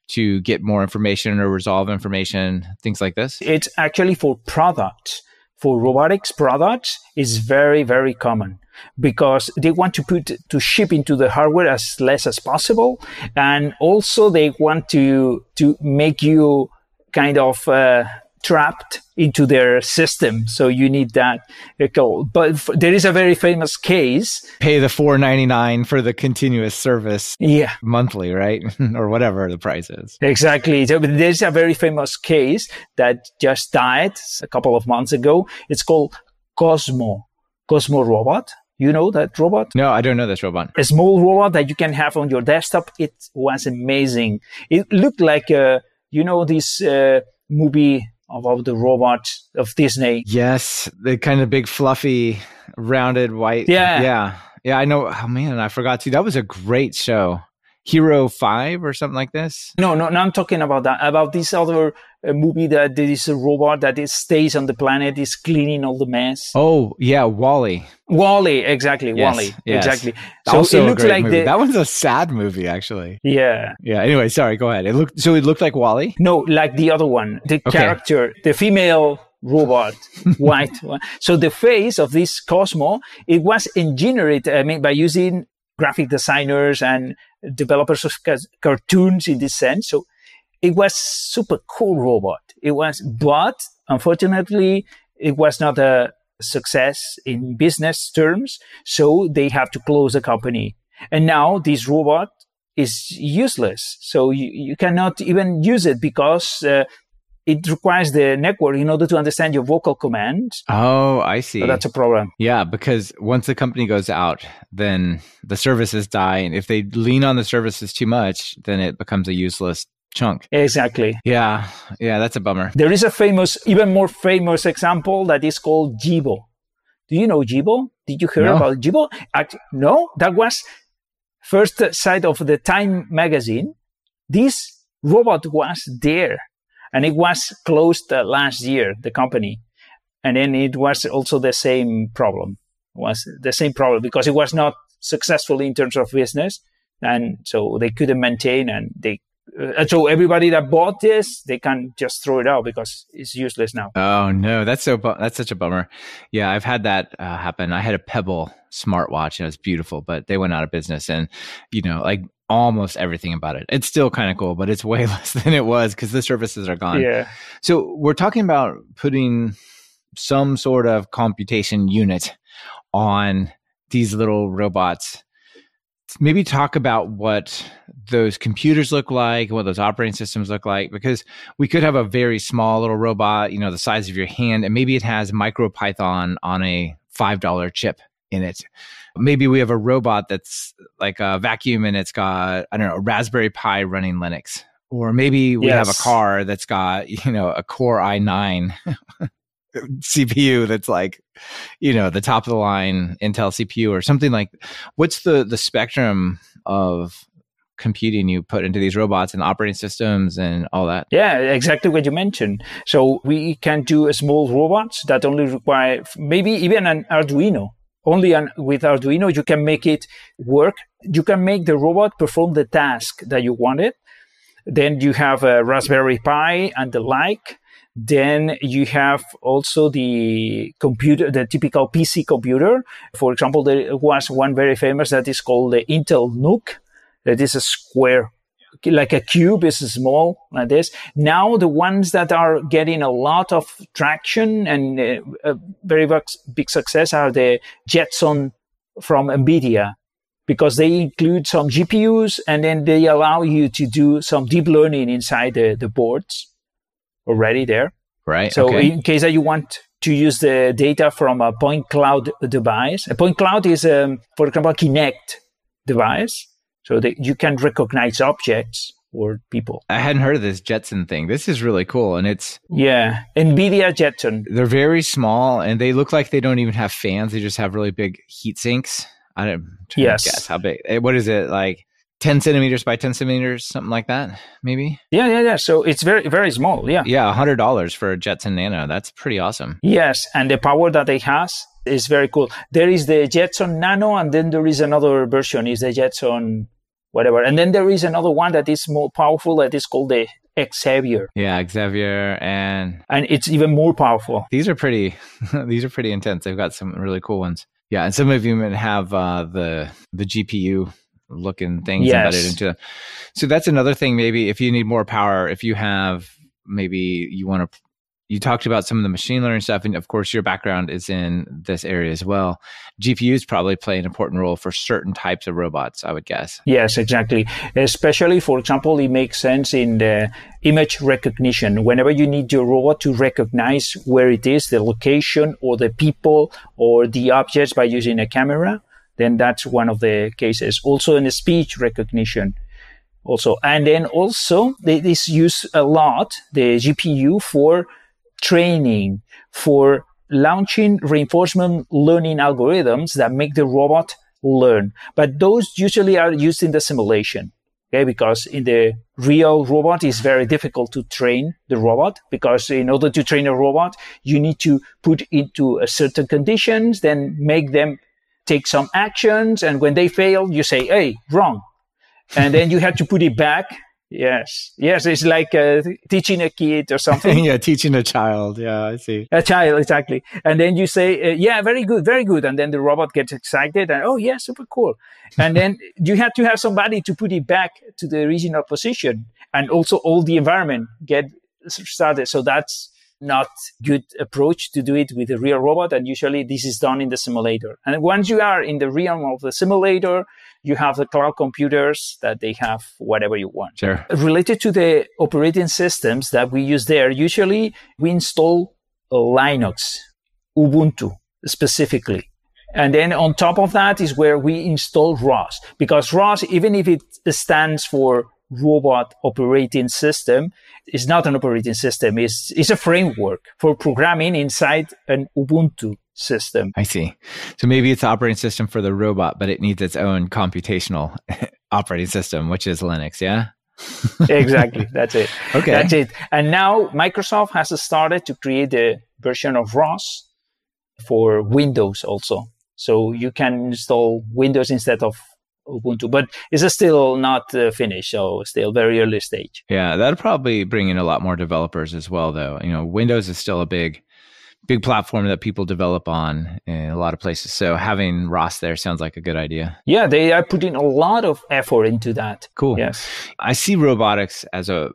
to get more information or resolve information, things like this? It's actually for products. For robotics products is very, very common because they want to put to ship into the hardware as less as possible. And also they want to, to make you kind of, uh, trapped into their system. So you need that code. But f- there is a very famous case. Pay the four ninety nine for the continuous service. Yeah. Monthly, right? or whatever the price is. Exactly. So there's a very famous case that just died a couple of months ago. It's called Cozmo, Cozmo Robot. You know that robot? No, I don't know this robot. A small robot that you can have on your desktop. It was amazing. It looked like, uh, you know, this uh, movie about the robot of Disney. Yes, the kind of big, fluffy, rounded white. Yeah, yeah, yeah. I know. Oh man, I forgot to. That was a great show. Hero Five or something like this? No, no, no. I'm talking about that. About this other uh, movie that there is a robot that is, stays on the planet, is cleaning all the mess. Oh yeah, WALL-E. WALL-E, exactly. Yes, WALL-E, yes. exactly. So also it looks like the that one's a sad movie, actually. yeah. Yeah. Anyway, sorry. Go ahead. It looked so. It looked like WALL-E. No, like the other one, the Okay. character, the female robot, white. So the face of this Cozmo, it was engineered, I mean, by using graphic designers and developers of cartoons in this sense. So it was super cool robot. It was, but unfortunately, it was not a success in business terms. So they have to close the company. And now this robot is useless. So you, you cannot even use it because uh, it requires the network in order to understand your vocal commands. Oh, I see. So that's a problem. yeah, because once the company goes out, then the services die, and if they lean on the services too much, then it becomes a useless chunk. Exactly. Yeah, yeah, that's a bummer. There is a famous, even more famous example that is called Jibo. Do you know Jibo? Did you hear No. about Jibo? No, that was first side of the Time magazine. This robot was there and it was closed uh, last year, the company. And then it was also the same problem. It was the same problem because it was not successful in terms of business. And so they couldn't maintain and they, uh, so everybody that bought this, they can just throw it out because it's useless now. Oh no, that's so bu- that's such a bummer. Yeah, I've had that uh, happen. I had a Pebble smartwatch and it was beautiful, but they went out of business, and you know, like almost everything about it. It's still kind of cool, but it's way less than it was because the services are gone. Yeah. So we're talking about putting some sort of computation unit on these little robots. Maybe talk about what those computers look like, what those operating systems look like, because we could have a very small little robot, you know, the size of your hand, and maybe it has MicroPython on a $5 chip in it. Maybe we have a robot that's like a vacuum and it's got, I don't know, a Raspberry Pi running Linux. Or maybe we have a car that's got, you know, a Core i9 CPU that's like, you know, the top of the line Intel CPU or something like. What's the the spectrum of computing you put into these robots and operating systems and all that? Yeah, exactly what you mentioned. So we can do a small robots that only require maybe even an Arduino. Only an, with Arduino you can make it work. You can make the robot perform the task that you wanted. Then you have a Raspberry Pi and the like. Then you have also the computer, the typical PC computer. For example, there was one very famous that is called the Intel NUC. That is a square like a cube is small like this. Now the ones that are getting a lot of traction and uh, a very big- success are the Jetson from NVIDIA because they include some GPUs and then they allow you to do some deep learning inside the, the boards already there. Right. So okay. in case that you want to use the data from a point cloud device, a point cloud is, um, for example, a Kinect device, so that you can recognize objects or people. I hadn't heard of this Jetson thing. This is really cool, and it's Yeah, NVIDIA Jetson. they're very small, and they look like they don't even have fans. They just have really big heat sinks. I don't Yes. guess how big. eh, What is it like? Ten centimeters by ten centimeters, something like that, maybe. Yeah, yeah, yeah. So it's very, very small. Yeah. Yeah, hundred dollars for a Jetson Nano. That's pretty awesome. Yes, and the power that it has is very cool. There is the Jetson Nano, and then there is another version. Is the Jetson whatever, and then there is another one that is more powerful. That is called the Xavier, Yeah, Xavier, and and it's even more powerful. these are pretty. these are pretty intense. They've got some really cool ones. Yeah, and some of you might have uh, the the GPU looking things Yes. embedded into them. So that's another thing. Maybe if you need more power, if you have maybe you want to you talked about some of the machine learning stuff, and of course, your background is in this area as well. GPUs probably play an important role for certain types of robots, I would guess. Yes, exactly. Especially, for example, it makes sense in the image recognition. Whenever you need your robot to recognize where it is, the location or the people or the objects by using a camera, then that's one of the cases. Also in the speech recognition also. And then also this use a lot, the GPU for training, for launching reinforcement learning algorithms that make the robot learn. But those usually are used in the simulation. Okay, because in the real robot it's very difficult to train the robot because in order to train a robot, you need to put into a certain conditions, then make them take some actions. And when they fail, you say, Hey, wrong and then you have to put it back. Yes, yes, it's like uh, teaching a kid or something. yeah, teaching a child. Yeah, I see. A child, exactly. And then you say, uh, "Yeah, very good, very good," and then the robot gets excited and, "Oh, yeah, super cool." And then you have to have somebody to put it back to the original position, and also all the environment get started. So that's not good approach to do it with a real robot. And usually this is done in the simulator. And once you are in the realm of the simulator, you have the cloud computers that they have whatever you want. Sure. Related to the operating systems that we use there, usually we install Linux, Ubuntu specifically. And then on top of that is where we install ROS because ROS, even if it stands for robot operating system is not an operating system. It's, it's a framework for programming inside an Ubuntu system. I see. So maybe it's the operating system for the robot, but it needs its own computational operating system, which is Linux. Yeah. exactly. That's it. Okay. That's it. And now Microsoft has started to create a version of ROS for Windows also. So you can install Windows instead of Ubuntu, but it's still not uh, finished, so still very early stage. Yeah, that'll probably bring in a lot more developers as well, though. You know, Windows is still a big, big platform that people develop on in a lot of places. So having ROS there sounds like a good idea. Yeah, they are putting a lot of effort into that. Cool. Yes, I see robotics as a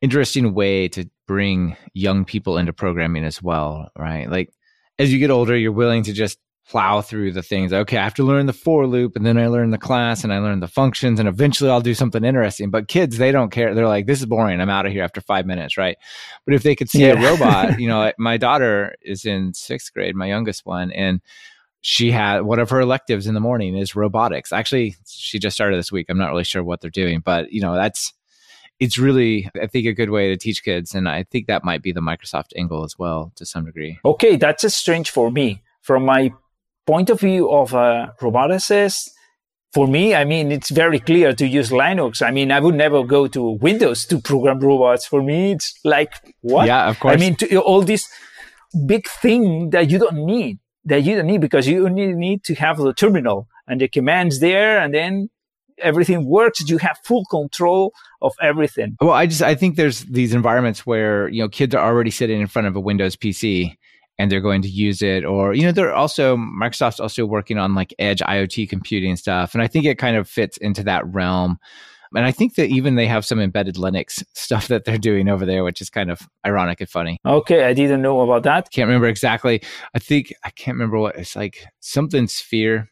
interesting way to bring young people into programming as well, right? Like as you get older, you're willing to just plow through the things. Okay, I have to learn the for loop and then I learn the class and I learn the functions and eventually I'll do something interesting. But kids, they don't care. They're like, this is boring. I'm out of here after five minutes, right? But if they could see yeah. a robot, you know, my daughter is in sixth grade, my youngest one, and she had one of her electives in the morning is robotics. Actually, she just started this week. I'm not really sure what they're doing, but you know, that's it's really, I think, a good way to teach kids. And I think that might be the Microsoft angle as well to some degree. Okay, that's a strange for me. From my point of view of uh, a roboticist, for me, I mean, it's very clear to use Linux. I mean, I would never go to Windows to program robots. For me, it's like, what? Yeah, of course. I mean, to, all this big thing that you don't need, that you don't need because you only need to have the terminal and the commands there and then everything works. You have full control of everything. Well, I just, I think there's these environments where, you know, kids are already sitting in front of a Windows PC and they're going to use it or you know they're also microsoft's also working on like edge iot computing stuff and i think it kind of fits into that realm. And i think that even they have some embedded linux stuff that they're doing over there which is kind of ironic and funny. Okay i didn't know about that. Can't remember exactly. I think i can't remember what it's like something sphere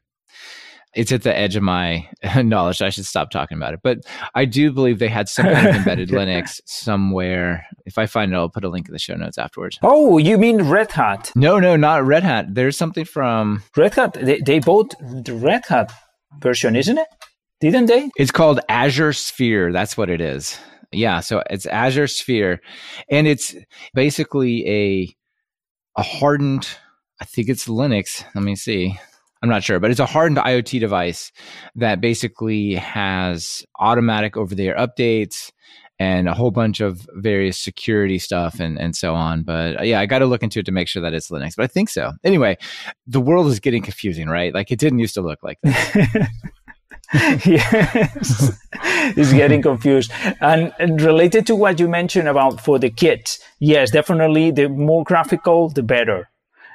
it's at the edge of my knowledge. I should stop talking about it. But I do believe they had some kind of embedded Linux somewhere. If I find it, I'll put a link in the show notes afterwards. Oh, you mean Red Hat? No, no, not Red Hat. There's something from Red Hat. They, they bought the Red Hat version, isn't it? Didn't they? It's called Azure Sphere. That's what it is. Yeah, so it's Azure Sphere, and it's basically a a hardened. I think it's Linux. Let me see. I'm not sure, but it's a hardened IoT device that basically has automatic over the air updates and a whole bunch of various security stuff and, and so on. But uh, yeah, I got to look into it to make sure that it's Linux, but I think so. Anyway, the world is getting confusing, right? Like it didn't used to look like this. yes, it's getting confused. And, and, related to what you mentioned about for the kids, yes, definitely the more graphical, the better.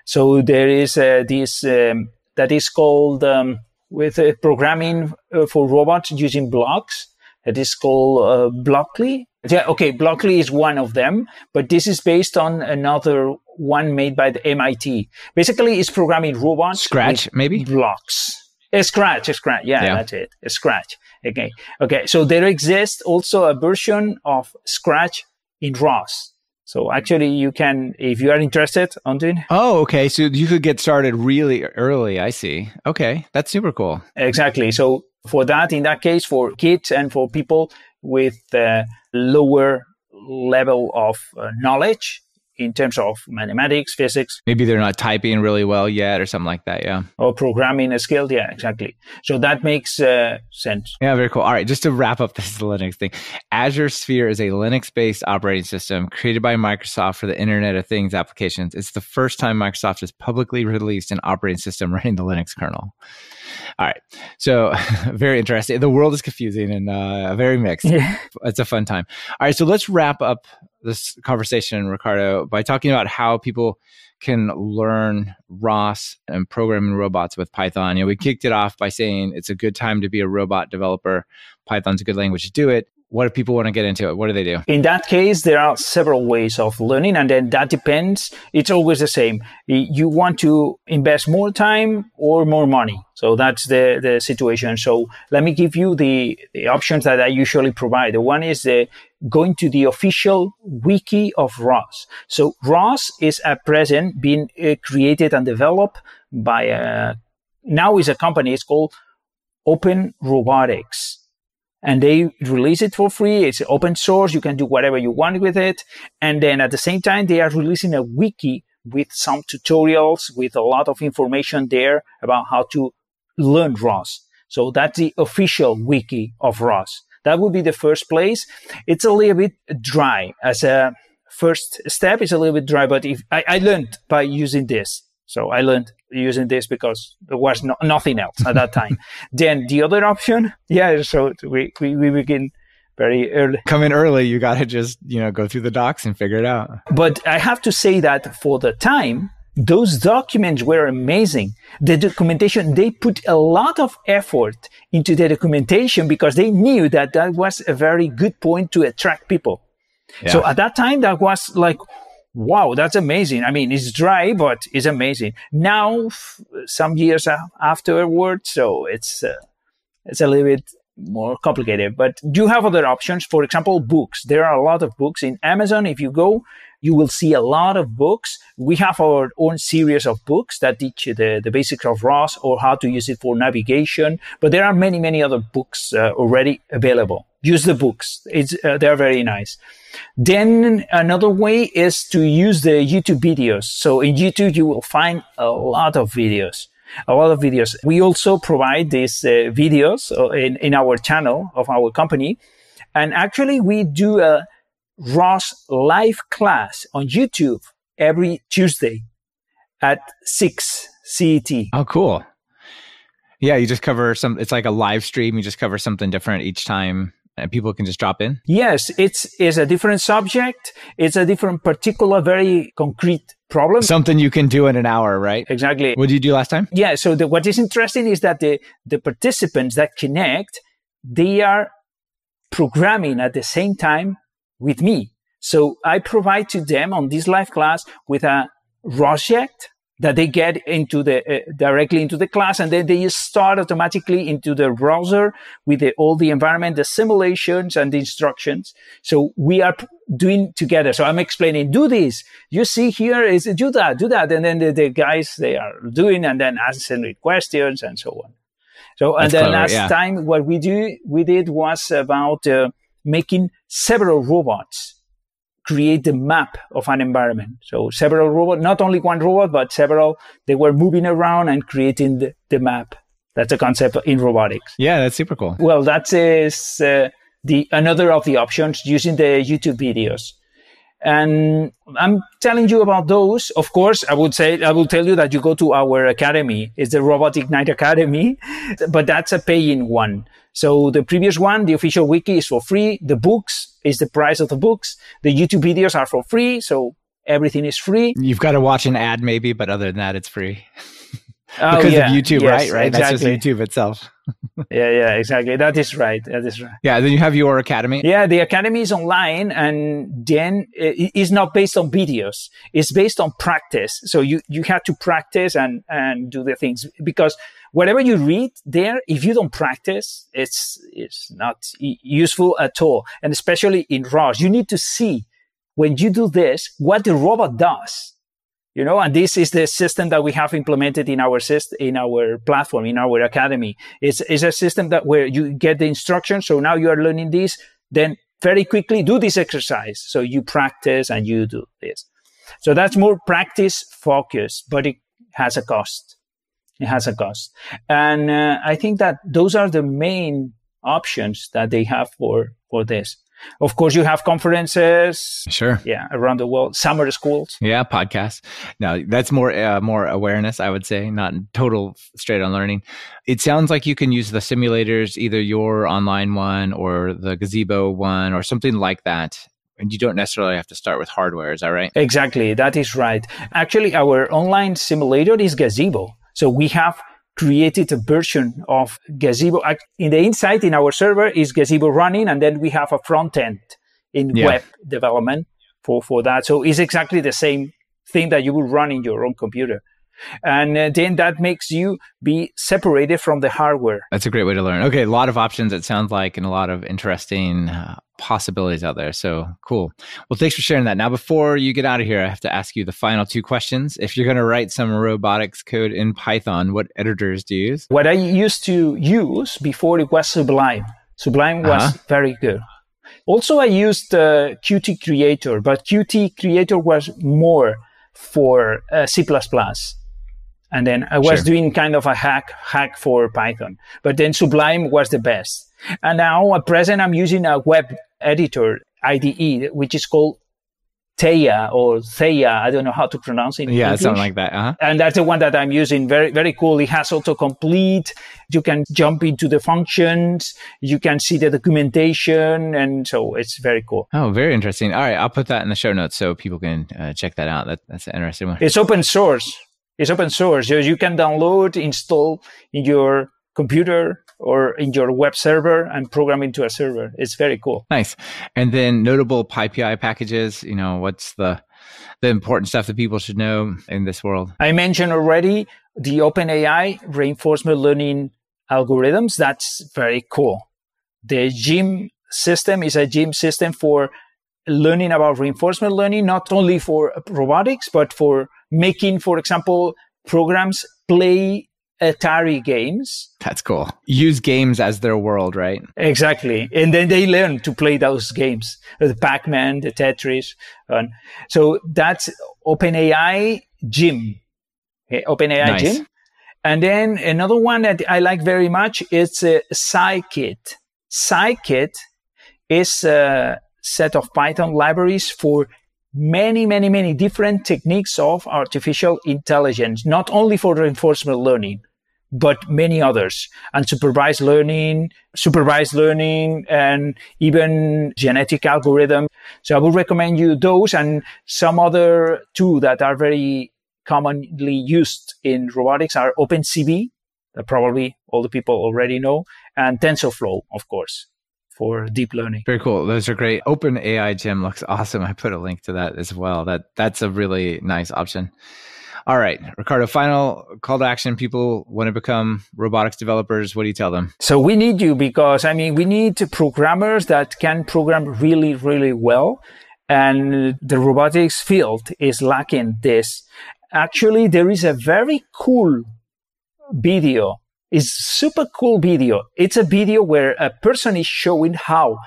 So there is uh, this um, that is called um, with uh, programming uh, for robots using blocks. It is called uh, Blockly. Yeah, okay, Blockly is one of them, but this is based on another one made by the MIT. Basically, it's programming robots. Scratch, maybe? Blocks. A scratch, a scratch. Yeah, yeah, that's it. A scratch. Okay. Okay. So there exists also a version of Scratch in ROS. So actually, you can, if you are interested on doing. Oh, okay. So you could get started really early. I see. Okay, that's super cool. Exactly. So for that, in that case, for kids and for people with uh, lower level of uh, knowledge, in terms of mathematics, physics. Maybe they're not typing really well yet or something like that. Yeah. Or programming skills. Yeah, exactly. So that makes uh, sense. Yeah, very cool. All right. Just to wrap up this Linux thing, Azure Sphere is a Linux based operating system created by Microsoft for the Internet of Things applications. It's the first time Microsoft has publicly released an operating system running the Linux kernel. All right. So very interesting. The world is confusing and uh, very mixed. Yeah. It's a fun time. All right. So let's wrap up this conversation, Ricardo, by talking about how people can learn ROS and programming robots with Python. You know, we kicked it off by saying it's a good time to be a robot developer. Python's a good language to do it what if people want to get into it? What do they do? In that case, there are several ways of learning, and then that depends. It's always the same. You want to invest more time or more money. So that's the, the situation. So let me give you the, the options that I usually provide. The one is the going to the official wiki of ROS. So ROS is at present being uh, created and developed by a, now is a company. It's called Open Robotics and they release it for free. It's open source. You can do whatever you want with it. And then at the same time, they are releasing a wiki with some tutorials with a lot of information there about how to learn ROS. So that's the official wiki of ROS. That would be the first place. It's a little bit dry as a first step. It's a little bit dry, but if I, I learned by using this. So I learned using this because there was no, nothing else at that time. then the other option, yeah, so we, we, we begin very early. Come in early, you got to just, you know, go through the docs and figure it out. But I have to say that for the time, those documents were amazing. The documentation, they put a lot of effort into the documentation because they knew that that was a very good point to attract people. Yeah. So at that time, that was like, wow, that's amazing. I mean, it's dry, but it's amazing. Now, some years afterwards, so it's uh, it's a little bit more complicated. But do you have other options. For example, books. There are a lot of books in Amazon. If you go, you will see a lot of books. We have our own series of books that teach you the, the basics of ROS or how to use it for navigation. But there are many, many other books uh, already available. Use the books. It's, uh, they're very nice. Then another way is to use the YouTube videos. So in YouTube, you will find a lot of videos a lot of videos. We also provide these uh, videos uh, in, in our channel of our company. And actually, we do a ROS live class on YouTube every Tuesday at 6 CET. Oh, cool. Yeah, you just cover some, it's like a live stream. You just cover something different each time and people can just drop in? Yes, it's, it's a different subject. It's a different, particular, very concrete problem. Something you can do in an hour, right? Exactly. What did you do last time? Yeah. So the, what is interesting is that the, the participants that connect, they are programming at the same time with me. So I provide to them on this live class with a project that they get into the uh, directly into the class and then they start automatically into the browser with the, all the environment the simulations and the instructions. So we are doing together. So i'm explaining do this. You see here is do that do that. And then the, the guys they are doing and then answering questions and so on. So and then last yeah. time what we do we did was about uh, making several robots create the map of an environment. So several robots, not only one robot, but several, they were moving around and creating the, the map. That's a concept in robotics. Yeah, that's super cool. Well, that is uh, the another of the options using the YouTube videos. And I'm telling you about those. Of course, I would say, I will tell you that you go to our academy. It's the Robot Ignite Academy, but that's a paying one. So the previous one, the official wiki is for free. The books is the price of the books. The YouTube videos are for free. So everything is free. You've got to watch an ad maybe, but other than that, it's free. Oh, because yeah. of YouTube, yes, right? Right. Exactly. That's just YouTube itself. yeah, yeah, exactly. That is right. That is right. Yeah. Then you have your academy. Yeah, the academy is online, and then it's not based on videos. It's based on practice. So you you have to practice and and do the things because whatever you read there, if you don't practice, it's it's not useful at all. And especially in ROS, you need to see when you do this what the robot does you know and this is the system that we have implemented in our system in our platform in our academy. It's, it's a system that where you get the instruction so now you are learning this then very quickly do this exercise. So you practice and you do this. So that's more practice focus but it has a cost. It has a cost. And uh, i think that those are the main options that they have for for this of course, you have conferences. Sure. Yeah, around the world, summer schools. Yeah, podcasts. Now that's more uh, more awareness, I would say, not total straight on learning. It sounds like you can use the simulators, either your online one or the Gazebo one or something like that. And you don't necessarily have to start with hardware. Is that right? Exactly. That is right. Actually, our online simulator is Gazebo. So we have created a version of Gazebo. In the inside in our server is Gazebo running, and then we have a front end in yeah. web development for, for that. So it's exactly the same thing that you would run in your own computer. And uh, then that makes you be separated from the hardware. That's a great way to learn. Okay, a lot of options, it sounds like, and a lot of interesting uh, possibilities out there. So cool. Well, thanks for sharing that. Now, before you get out of here, I have to ask you the final two questions. If you're going to write some robotics code in Python, what editors do you use? What I used to use before it was Sublime. Sublime was uh-huh. very good. Also, I used uh, Qt Creator, but Qt Creator was more for uh, C++. And then I was sure. doing kind of a hack, hack for Python. But then Sublime was the best. And now at present, I'm using a web editor IDE, which is called Theia or Theia. I don't know how to pronounce it. yeah, something like that. Uh-huh. And that's the one that I'm using. Very, very cool. It has autocomplete. You can jump into the functions. You can see the documentation. And so it's very cool. Oh, very interesting. All right. I'll put that in the show notes so people can uh, check that out. That, that's an interesting one. It's open source. It's open source. So you can download, install in your computer or in your web server and program into a server. It's very cool. Nice. And then notable PyPI packages, you know, what's the the important stuff that people should know in this world? I mentioned already the OpenAI reinforcement learning algorithms. That's very cool. The GYM system is a GYM system for learning about reinforcement learning, not only for robotics, but for making, for example, programs play Atari games. That's cool. Use games as their world, right? Exactly. And then they learn to play those games, the Pac-Man, the Tetris. And so that's OpenAI GYM. Okay, OpenAI nice. GYM. And then another one that I like very much is uh, Scikit. Scikit is a set of Python libraries for many, many, many different techniques of artificial intelligence, not only for reinforcement learning, but many others and supervised learning, supervised learning and even genetic algorithm. So I would recommend you those and some other two that are very commonly used in robotics are OpenCV that probably all the people already know and TensorFlow, of course for deep learning. Very cool. Those are great. Open AI GYM looks awesome. I put a link to that as well. That that's a really nice option. All right, Ricardo, final call to action. People want to become robotics developers. What do you tell them? So we need you because, I mean, we need programmers that can program really, really well. And the robotics field is lacking this. Actually, there is a very cool video is super cool video. It's a video where a person is showing how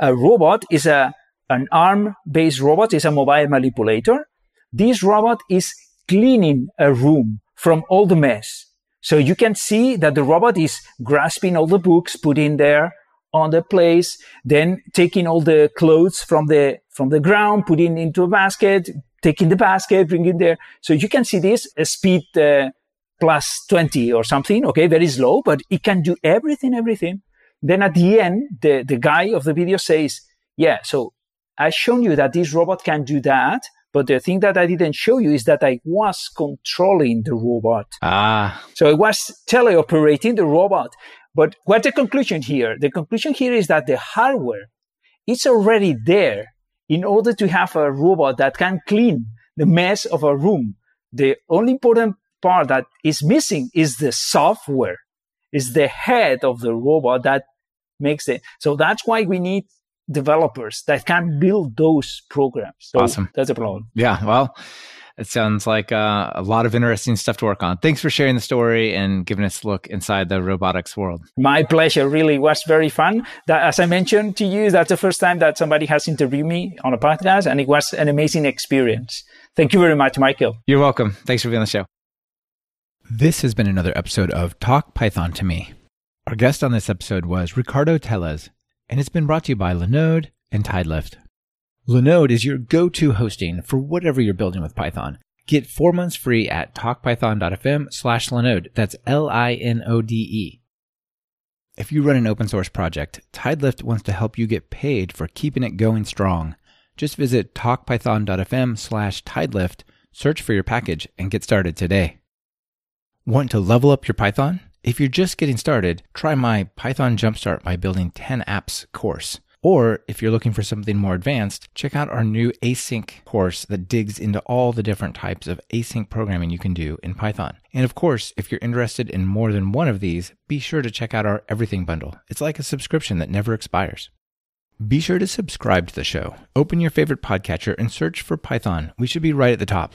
a robot is a an arm based robot is a mobile manipulator. This robot is cleaning a room from all the mess. So you can see that the robot is grasping all the books, putting there on the place, then taking all the clothes from the, from the ground, putting into a basket, taking the basket, bringing there. So you can see this speed, uh, plus 20 or something. Okay. Very slow, but it can do everything, everything. Then at the end, the, the guy of the video says, yeah, so I've shown you that this robot can do that. But the thing that I didn't show you is that I was controlling the robot. Ah. So I was teleoperating the robot. But what's the conclusion here? The conclusion here is that the hardware is already there in order to have a robot that can clean the mess of a room. The only important part that is missing is the software, is the head of the robot that makes it. So that's why we need developers that can build those programs. So awesome. That's a problem. Yeah. Well, it sounds like uh, a lot of interesting stuff to work on. Thanks for sharing the story and giving us a look inside the robotics world. My pleasure. Really was very fun. That, as I mentioned to you, that's the first time that somebody has interviewed me on a podcast, and it was an amazing experience. Thank you very much, Michael. You're welcome. Thanks for being on the show. This has been another episode of Talk Python to Me. Our guest on this episode was Ricardo Tellez, and it's been brought to you by Linode and Tidelift. Linode is your go-to hosting for whatever you're building with Python. Get four months free at talkpython.fm slash Linode. That's L-I-N-O-D-E. If you run an open source project, Tidelift wants to help you get paid for keeping it going strong. Just visit talkpython.fm slash Tidelift, search for your package, and get started today. Want to level up your Python? If you're just getting started, try my Python Jumpstart by Building 10 Apps course. Or if you're looking for something more advanced, check out our new async course that digs into all the different types of async programming you can do in Python. And of course, if you're interested in more than one of these, be sure to check out our Everything Bundle. It's like a subscription that never expires. Be sure to subscribe to the show. Open your favorite podcatcher and search for Python. We should be right at the top.